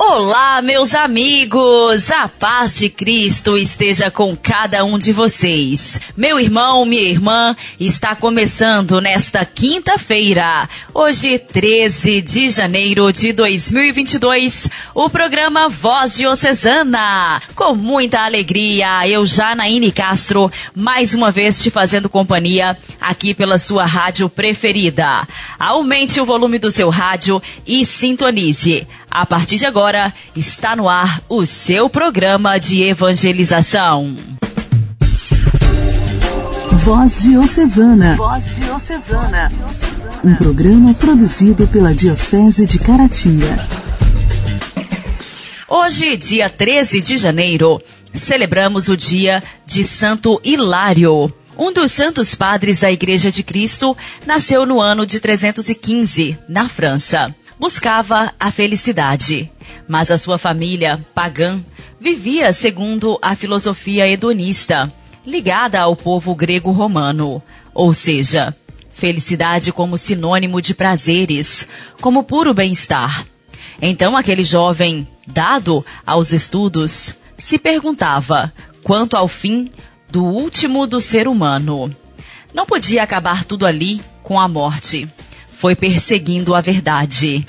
Olá, meus amigos! A paz de Cristo esteja com cada um de vocês. Meu irmão, minha irmã, está começando nesta quinta-feira, hoje 13 de janeiro de 2022, o programa Voz Diocesana. Com muita alegria, eu, Janaíne Castro, mais uma vez te fazendo companhia aqui pela sua rádio preferida. Aumente o volume do seu rádio e sintonize. A partir de agora, está no ar o seu programa de evangelização. Voz Diocesana. Voz Diocesana. Um programa produzido pela Diocese de Caratinga. Hoje, dia 13 de janeiro, celebramos o dia de Santo Hilário. Um dos santos padres da Igreja de Cristo nasceu no ano de 315, na França buscava a felicidade, mas a sua família, pagã, vivia segundo a filosofia hedonista, ligada ao povo grego-romano, ou seja, felicidade como sinônimo de prazeres, como puro bem-estar. Então aquele jovem, dado aos estudos, se perguntava quanto ao fim do último do ser humano. Não podia acabar tudo ali com a morte foi perseguindo a verdade.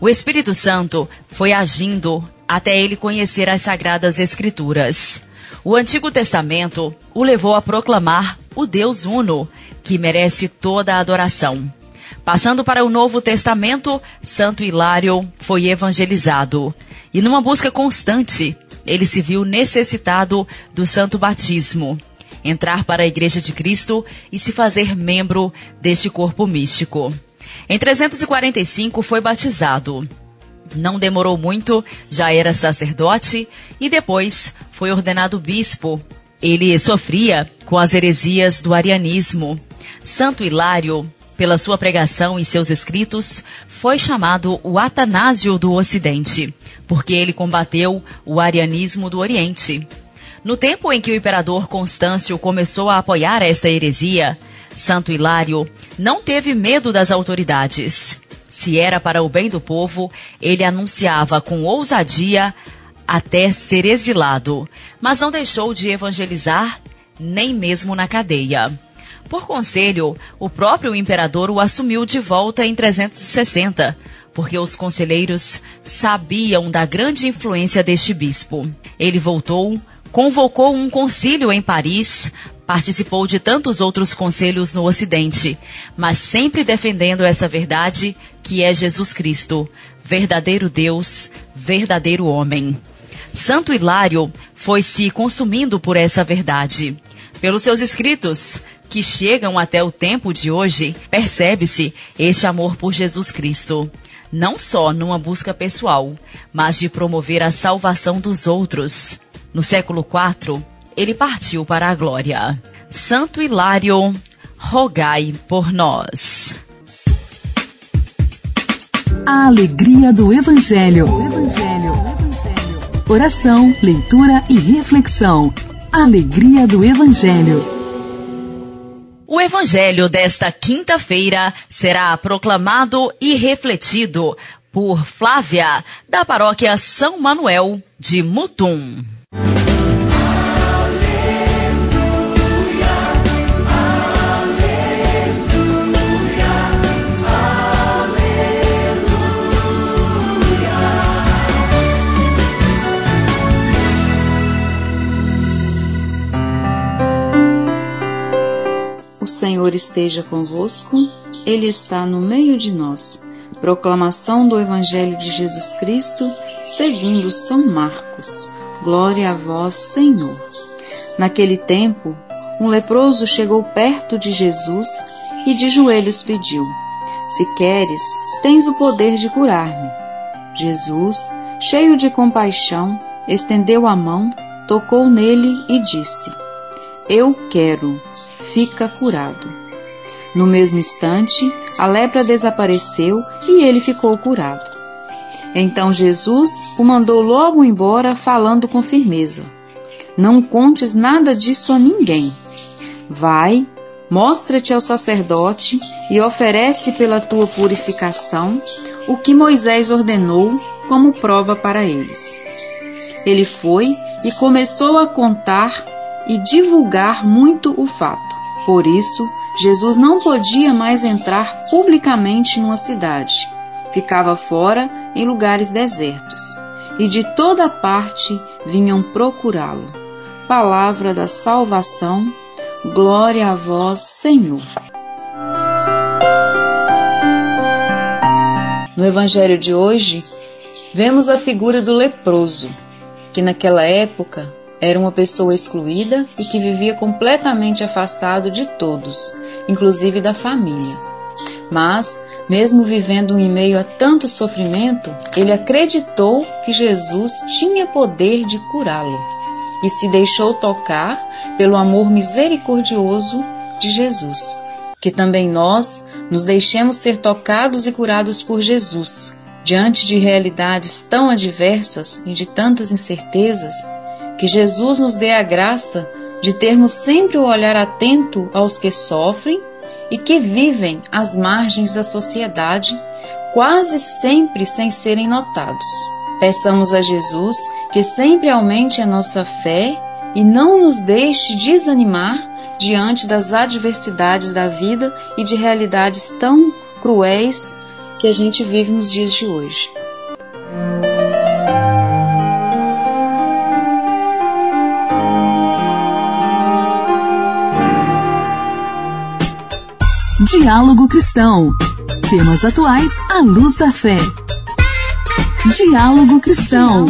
O Espírito Santo foi agindo até ele conhecer as Sagradas Escrituras. O Antigo Testamento o levou a proclamar o Deus Uno, que merece toda a adoração. Passando para o Novo Testamento, Santo Hilário foi evangelizado. E numa busca constante, ele se viu necessitado do santo batismo, entrar para a Igreja de Cristo e se fazer membro deste corpo místico. Em 345 foi batizado. Não demorou muito, já era sacerdote e depois foi ordenado bispo. Ele sofria com as heresias do arianismo. Santo Hilário, pela sua pregação e seus escritos, foi chamado o Atanásio do Ocidente, porque ele combateu o arianismo do Oriente. No tempo em que o imperador Constâncio começou a apoiar esta heresia, Santo Hilário não teve medo das autoridades. Se era para o bem do povo, ele anunciava com ousadia até ser exilado, mas não deixou de evangelizar, nem mesmo na cadeia. Por conselho, o próprio imperador o assumiu de volta em 360, porque os conselheiros sabiam da grande influência deste bispo. Ele voltou, convocou um concílio em Paris Participou de tantos outros conselhos no Ocidente, mas sempre defendendo essa verdade que é Jesus Cristo, verdadeiro Deus, verdadeiro homem. Santo Hilário foi se consumindo por essa verdade. Pelos seus escritos, que chegam até o tempo de hoje, percebe-se este amor por Jesus Cristo. Não só numa busca pessoal, mas de promover a salvação dos outros. No século IV, ele partiu para a glória. Santo Hilário, rogai por nós. A alegria do Evangelho. Evangelho. Evangelho. Oração, leitura e reflexão. Alegria do Evangelho. O Evangelho desta quinta-feira será proclamado e refletido por Flávia, da paróquia São Manuel de Mutum. Senhor esteja convosco, Ele está no meio de nós. Proclamação do Evangelho de Jesus Cristo, segundo São Marcos. Glória a vós, Senhor. Naquele tempo, um leproso chegou perto de Jesus e de joelhos pediu: Se queres, tens o poder de curar-me. Jesus, cheio de compaixão, estendeu a mão, tocou nele e disse: Eu quero fica curado. No mesmo instante, a lepra desapareceu e ele ficou curado. Então Jesus o mandou logo embora, falando com firmeza: Não contes nada disso a ninguém. Vai, mostra-te ao sacerdote e oferece pela tua purificação o que Moisés ordenou como prova para eles. Ele foi e começou a contar e divulgar muito o fato. Por isso, Jesus não podia mais entrar publicamente numa cidade. Ficava fora em lugares desertos, e de toda parte vinham procurá-lo. Palavra da salvação, glória a vós, Senhor. No Evangelho de hoje, vemos a figura do leproso, que naquela época era uma pessoa excluída e que vivia completamente afastado de todos, inclusive da família. Mas, mesmo vivendo em meio a tanto sofrimento, ele acreditou que Jesus tinha poder de curá-lo e se deixou tocar pelo amor misericordioso de Jesus. Que também nós nos deixemos ser tocados e curados por Jesus. Diante de realidades tão adversas e de tantas incertezas, que Jesus nos dê a graça de termos sempre o olhar atento aos que sofrem e que vivem às margens da sociedade, quase sempre sem serem notados. Peçamos a Jesus que sempre aumente a nossa fé e não nos deixe desanimar diante das adversidades da vida e de realidades tão cruéis que a gente vive nos dias de hoje. Diálogo Cristão. Temas atuais à luz da fé. Diálogo Cristão.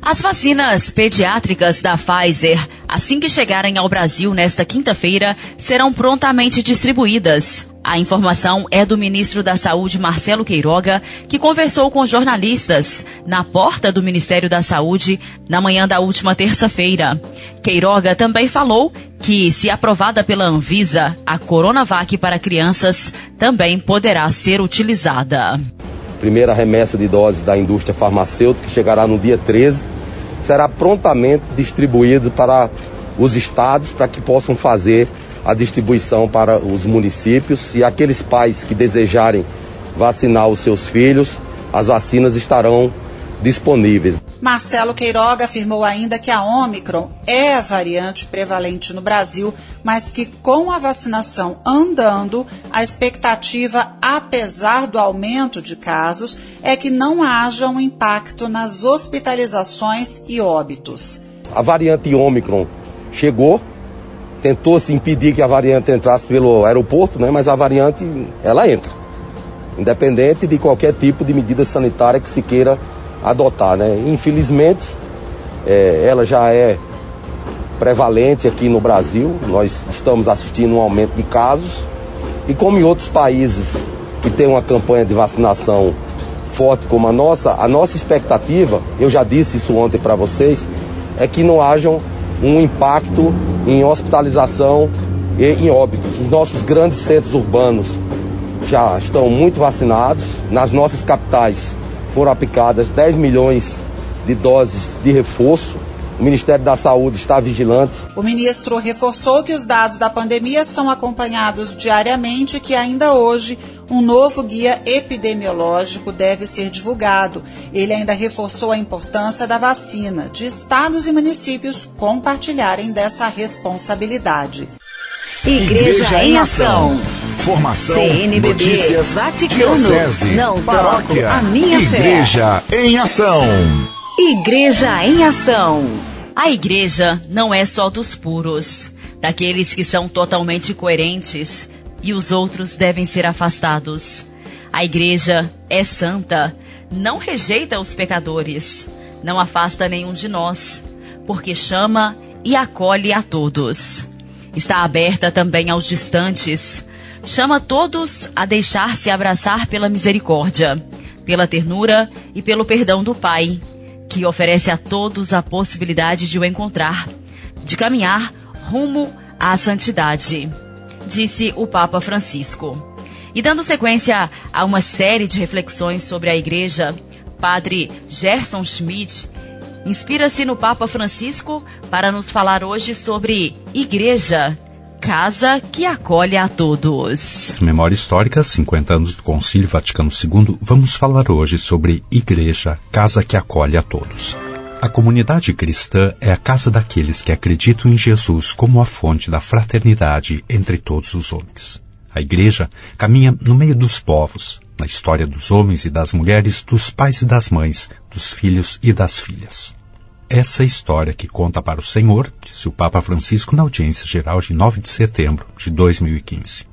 As vacinas pediátricas da Pfizer, assim que chegarem ao Brasil nesta quinta-feira, serão prontamente distribuídas. A informação é do ministro da Saúde, Marcelo Queiroga, que conversou com jornalistas na porta do Ministério da Saúde na manhã da última terça-feira. Queiroga também falou que, se aprovada pela Anvisa, a Coronavac para crianças também poderá ser utilizada. Primeira remessa de doses da indústria farmacêutica, que chegará no dia 13, será prontamente distribuído para os estados para que possam fazer a distribuição para os municípios e aqueles pais que desejarem vacinar os seus filhos, as vacinas estarão disponíveis. Marcelo Queiroga afirmou ainda que a Omicron é a variante prevalente no Brasil, mas que com a vacinação andando, a expectativa, apesar do aumento de casos, é que não haja um impacto nas hospitalizações e óbitos. A variante Omicron chegou, tentou-se impedir que a variante entrasse pelo aeroporto, né? mas a variante, ela entra. Independente de qualquer tipo de medida sanitária que se queira adotar, né? Infelizmente, é, ela já é prevalente aqui no Brasil. Nós estamos assistindo um aumento de casos. E como em outros países que tem uma campanha de vacinação forte como a nossa, a nossa expectativa, eu já disse isso ontem para vocês, é que não hajam um impacto em hospitalização e em óbitos. Os nossos grandes centros urbanos já estão muito vacinados. Nas nossas capitais foram aplicadas 10 milhões de doses de reforço. O Ministério da Saúde está vigilante. O ministro reforçou que os dados da pandemia são acompanhados diariamente e que ainda hoje um novo guia epidemiológico deve ser divulgado. Ele ainda reforçou a importância da vacina, de estados e municípios compartilharem dessa responsabilidade. Igreja, Igreja em Ação. Formação, CNBB, notícias, Vaticano, diocese, não paróquia, a minha Igreja fé. em Ação. Igreja em Ação. A igreja não é só dos puros, daqueles que são totalmente coerentes, e os outros devem ser afastados. A igreja é santa, não rejeita os pecadores, não afasta nenhum de nós, porque chama e acolhe a todos. Está aberta também aos distantes, chama todos a deixar-se abraçar pela misericórdia, pela ternura e pelo perdão do Pai, que oferece a todos a possibilidade de o encontrar, de caminhar rumo à santidade disse o Papa Francisco. E dando sequência a uma série de reflexões sobre a Igreja, padre Gerson Schmidt inspira-se no Papa Francisco para nos falar hoje sobre igreja, casa que acolhe a todos. Memória Histórica, 50 anos do Concílio Vaticano II, vamos falar hoje sobre igreja, casa que acolhe a todos. A comunidade cristã é a casa daqueles que acreditam em Jesus como a fonte da fraternidade entre todos os homens. A igreja caminha no meio dos povos, na história dos homens e das mulheres, dos pais e das mães, dos filhos e das filhas. Essa história que conta para o Senhor, disse o Papa Francisco na audiência geral de 9 de setembro de 2015.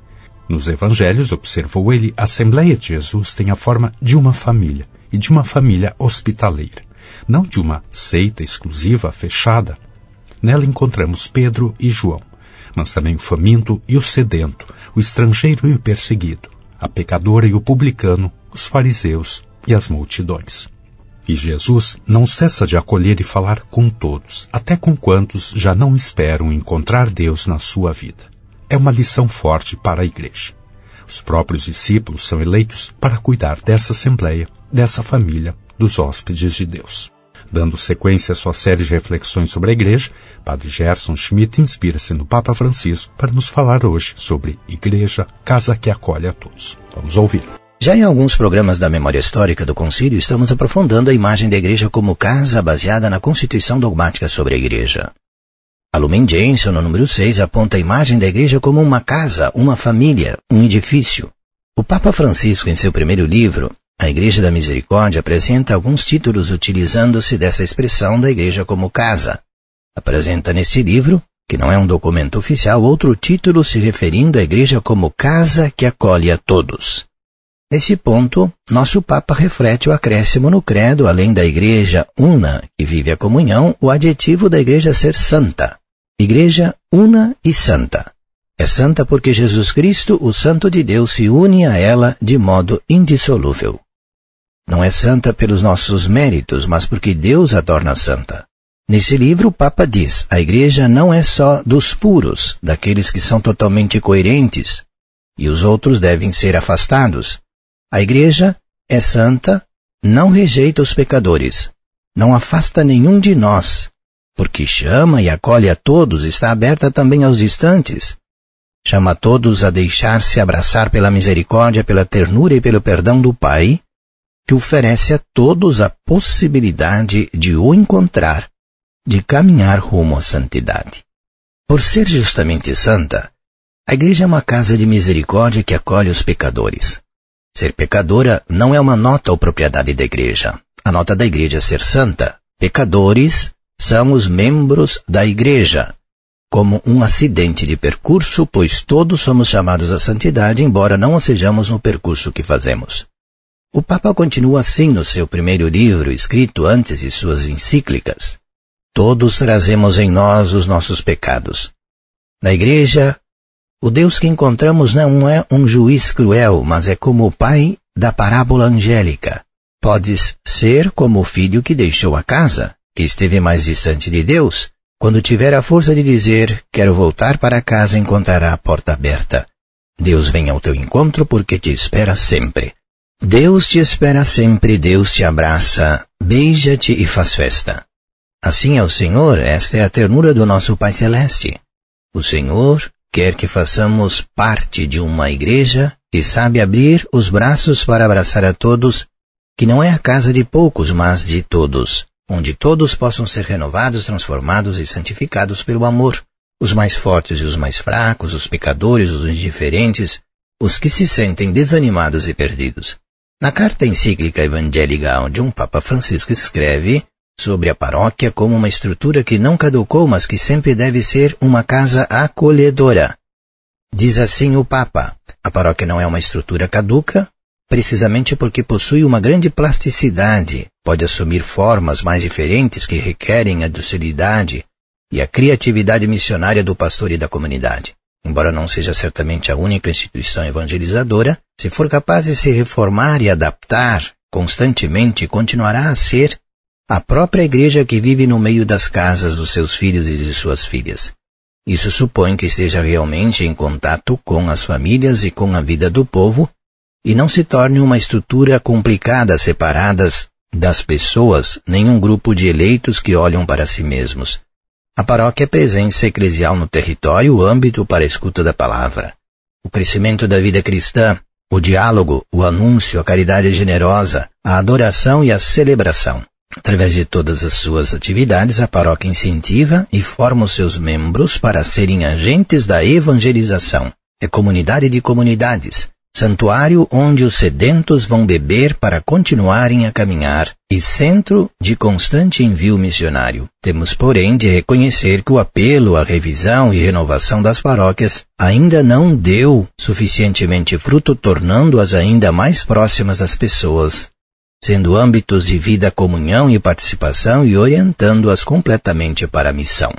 Nos evangelhos, observou ele, a Assembleia de Jesus tem a forma de uma família e de uma família hospitaleira, não de uma seita exclusiva, fechada. Nela encontramos Pedro e João, mas também o faminto e o sedento, o estrangeiro e o perseguido, a pecadora e o publicano, os fariseus e as multidões. E Jesus não cessa de acolher e falar com todos, até com quantos já não esperam encontrar Deus na sua vida. É uma lição forte para a Igreja. Os próprios discípulos são eleitos para cuidar dessa assembleia, dessa família, dos hóspedes de Deus. Dando sequência à sua série de reflexões sobre a Igreja, Padre Gerson Schmidt inspira-se no Papa Francisco para nos falar hoje sobre Igreja, casa que acolhe a todos. Vamos ouvir. Já em alguns programas da memória histórica do Concílio, estamos aprofundando a imagem da Igreja como casa baseada na Constituição Dogmática sobre a Igreja. A Lumen Gentium, no número 6, aponta a imagem da Igreja como uma casa, uma família, um edifício. O Papa Francisco, em seu primeiro livro, a Igreja da Misericórdia apresenta alguns títulos utilizando-se dessa expressão da Igreja como casa. Apresenta neste livro, que não é um documento oficial, outro título se referindo à Igreja como casa que acolhe a todos. Nesse ponto, nosso Papa reflete o acréscimo no credo, além da Igreja una, que vive a comunhão, o adjetivo da Igreja ser santa. Igreja una e santa. É santa porque Jesus Cristo, o Santo de Deus, se une a ela de modo indissolúvel. Não é santa pelos nossos méritos, mas porque Deus a torna santa. Nesse livro, o Papa diz: a igreja não é só dos puros, daqueles que são totalmente coerentes, e os outros devem ser afastados. A igreja é santa, não rejeita os pecadores, não afasta nenhum de nós, porque chama e acolhe a todos, está aberta também aos distantes. Chama a todos a deixar-se abraçar pela misericórdia, pela ternura e pelo perdão do Pai, que oferece a todos a possibilidade de o encontrar, de caminhar rumo à santidade. Por ser justamente santa, a igreja é uma casa de misericórdia que acolhe os pecadores. Ser pecadora não é uma nota ou propriedade da igreja. A nota da igreja é ser santa. Pecadores são os membros da igreja, como um acidente de percurso, pois todos somos chamados à santidade, embora não o sejamos no percurso que fazemos. O Papa continua assim no seu primeiro livro, escrito antes de suas encíclicas. Todos trazemos em nós os nossos pecados. Na Igreja, o Deus que encontramos não é um juiz cruel, mas é como o pai da parábola angélica. Podes ser como o filho que deixou a casa, que esteve mais distante de Deus, quando tiver a força de dizer, quero voltar para casa, encontrará a porta aberta. Deus vem ao teu encontro porque te espera sempre. Deus te espera sempre, Deus te abraça, beija-te e faz festa. Assim é o Senhor, esta é a ternura do nosso Pai Celeste. O Senhor quer que façamos parte de uma igreja que sabe abrir os braços para abraçar a todos, que não é a casa de poucos, mas de todos, onde todos possam ser renovados, transformados e santificados pelo amor, os mais fortes e os mais fracos, os pecadores, os indiferentes, os que se sentem desanimados e perdidos. Na carta encíclica Evangelii Gaudium, Papa Francisco escreve sobre a paróquia como uma estrutura que não caducou, mas que sempre deve ser uma casa acolhedora. Diz assim o Papa: a paróquia não é uma estrutura caduca, precisamente porque possui uma grande plasticidade, pode assumir formas mais diferentes que requerem a docilidade e a criatividade missionária do pastor e da comunidade. Embora não seja certamente a única instituição evangelizadora, se for capaz de se reformar e adaptar constantemente, continuará a ser a própria igreja que vive no meio das casas dos seus filhos e de suas filhas. Isso supõe que esteja realmente em contato com as famílias e com a vida do povo e não se torne uma estrutura complicada separadas das pessoas, nenhum grupo de eleitos que olham para si mesmos. A paróquia é presença eclesial no território, âmbito para a escuta da palavra. O crescimento da vida cristã, o diálogo, o anúncio, a caridade generosa, a adoração e a celebração. Através de todas as suas atividades, a paróquia incentiva e forma os seus membros para serem agentes da evangelização. É comunidade de comunidades, santuário onde os sedentos vão beber para continuarem a caminhar e centro de constante envio missionário. Temos, porém, de reconhecer que o apelo à revisão e renovação das paróquias ainda não deu suficientemente fruto, tornando-as ainda mais próximas das pessoas, sendo âmbitos de vida, comunhão e participação e orientando-as completamente para a missão.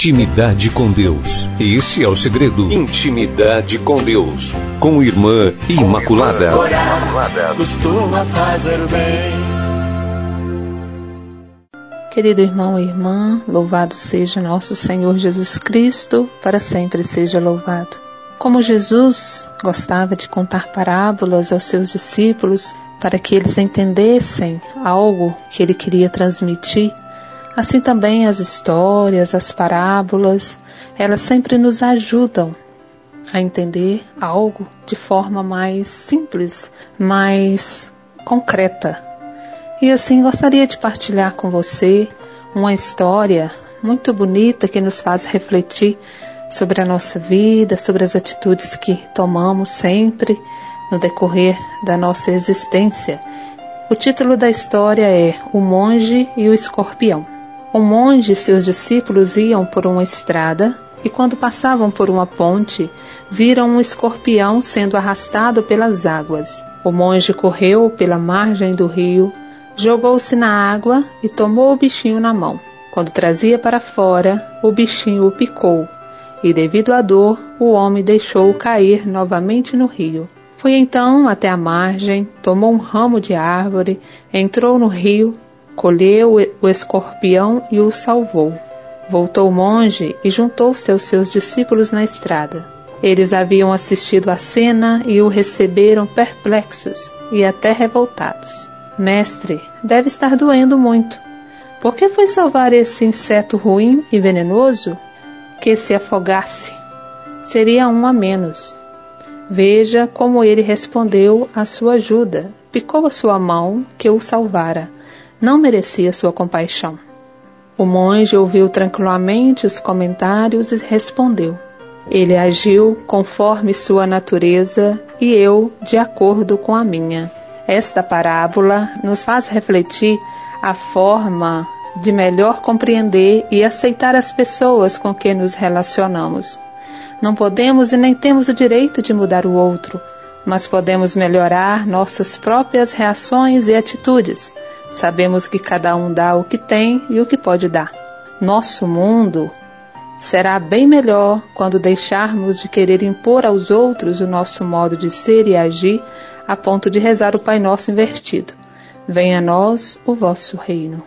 Intimidade com Deus. Esse é o segredo. Intimidade com Deus. Com Irmã Imaculada. costuma fazer bem. Querido irmão e irmã, louvado seja nosso Senhor Jesus Cristo, para sempre seja louvado. Como Jesus gostava de contar parábolas aos seus discípulos para que eles entendessem algo que ele queria transmitir, Assim também as histórias, as parábolas, elas sempre nos ajudam a entender algo de forma mais simples, mais concreta. E assim gostaria de partilhar com você uma história muito bonita que nos faz refletir sobre a nossa vida, sobre as atitudes que tomamos sempre no decorrer da nossa existência. O título da história é O Monge e o Escorpião. Um monge e seus discípulos iam por uma estrada e, quando passavam por uma ponte, viram um escorpião sendo arrastado pelas águas. O monge correu pela margem do rio, jogou-se na água e tomou o bichinho na mão. Quando trazia para fora, o bichinho o picou, e devido à dor, o homem deixou-o cair novamente no rio. Foi então até a margem, tomou um ramo de árvore, entrou no rio colheu o escorpião e o salvou. Voltou monge e juntou-se aos seus discípulos na estrada. Eles haviam assistido à cena e o receberam perplexos e até revoltados. Mestre, deve estar doendo muito. Por que foi salvar esse inseto ruim e venenoso? Que se afogasse. Seria um a menos. Veja como ele respondeu à sua ajuda. Picou a sua mão, que o salvara não merecia sua compaixão. O monge ouviu tranquilamente os comentários e respondeu: Ele agiu conforme sua natureza e eu de acordo com a minha. Esta parábola nos faz refletir a forma de melhor compreender e aceitar as pessoas com quem nos relacionamos. Não podemos e nem temos o direito de mudar o outro, mas podemos melhorar nossas próprias reações e atitudes. Sabemos que cada um dá o que tem e o que pode dar. Nosso mundo será bem melhor quando deixarmos de querer impor aos outros o nosso modo de ser e agir a ponto de rezar o Pai Nosso invertido. Venha a nós o vosso reino.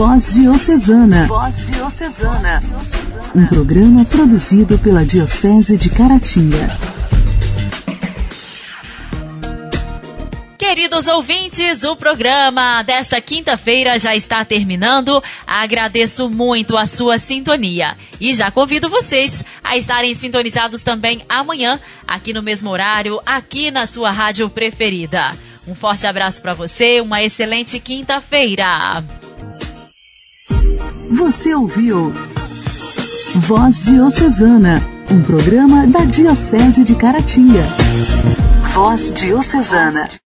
Voz Diocesana. Voz Diocesana. Um programa produzido pela Diocese de Caratinga. Queridos ouvintes, o programa desta quinta-feira já está terminando. Agradeço muito a sua sintonia e já convido vocês a estarem sintonizados também amanhã, aqui no mesmo horário, aqui na sua rádio preferida. Um forte abraço para você, uma excelente quinta-feira. Você ouviu Voz Diocesana, um programa da Diocese de Caratinga. Voz Diocesana.